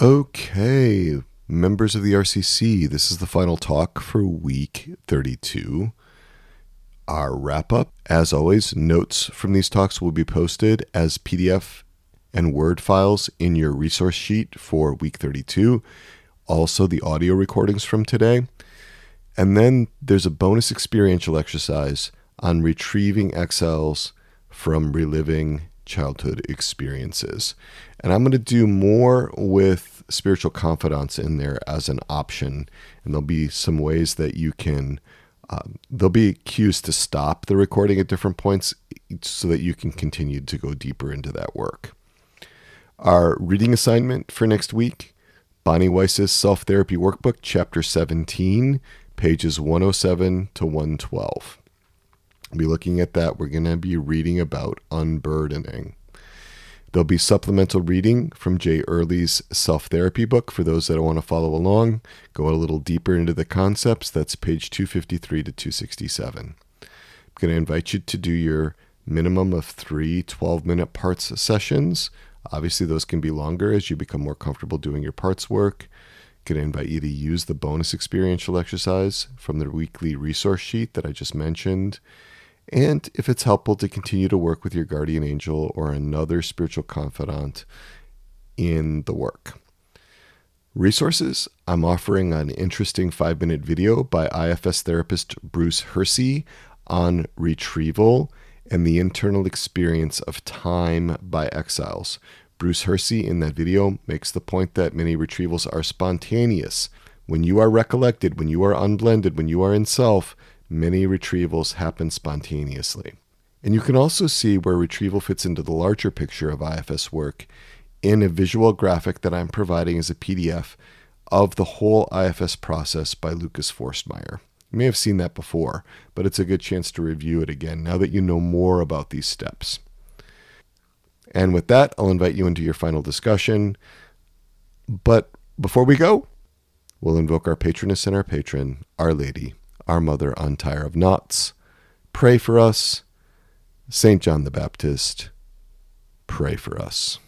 Okay, members of the RCC, this is the final talk for week 32. Our wrap up, as always, notes from these talks will be posted as PDF and Word files in your resource sheet for week 32. Also, the audio recordings from today. And then there's a bonus experiential exercise on retrieving exiles from reliving childhood experiences. And I'm going to do more with spiritual confidants in there as an option. And there'll be some ways that you can, um, there'll be cues to stop the recording at different points so that you can continue to go deeper into that work. Our reading assignment for next week Bonnie Weiss's Self Therapy Workbook, Chapter 17, pages 107 to 112. Be looking at that. We're going to be reading about unburdening. There'll be supplemental reading from Jay Earley's self therapy book for those that want to follow along. Go a little deeper into the concepts. That's page 253 to 267. I'm going to invite you to do your minimum of three 12 minute parts sessions. Obviously, those can be longer as you become more comfortable doing your parts work. I'm going to invite you to use the bonus experiential exercise from the weekly resource sheet that I just mentioned and if it's helpful to continue to work with your guardian angel or another spiritual confidant in the work. Resources I'm offering an interesting five minute video by IFS therapist Bruce Hersey on retrieval and the internal experience of time by exiles. Bruce Hersey in that video makes the point that many retrievals are spontaneous. When you are recollected, when you are unblended, when you are in self, many retrievals happen spontaneously. And you can also see where retrieval fits into the larger picture of IFS work in a visual graphic that I'm providing as a PDF of the whole IFS process by Lucas Forstmeyer. You may have seen that before, but it's a good chance to review it again now that you know more about these steps. And with that, I'll invite you into your final discussion. But before we go, we'll invoke our patroness and our patron, Our Lady our Mother Untier of Knots, pray for us. St. John the Baptist, pray for us.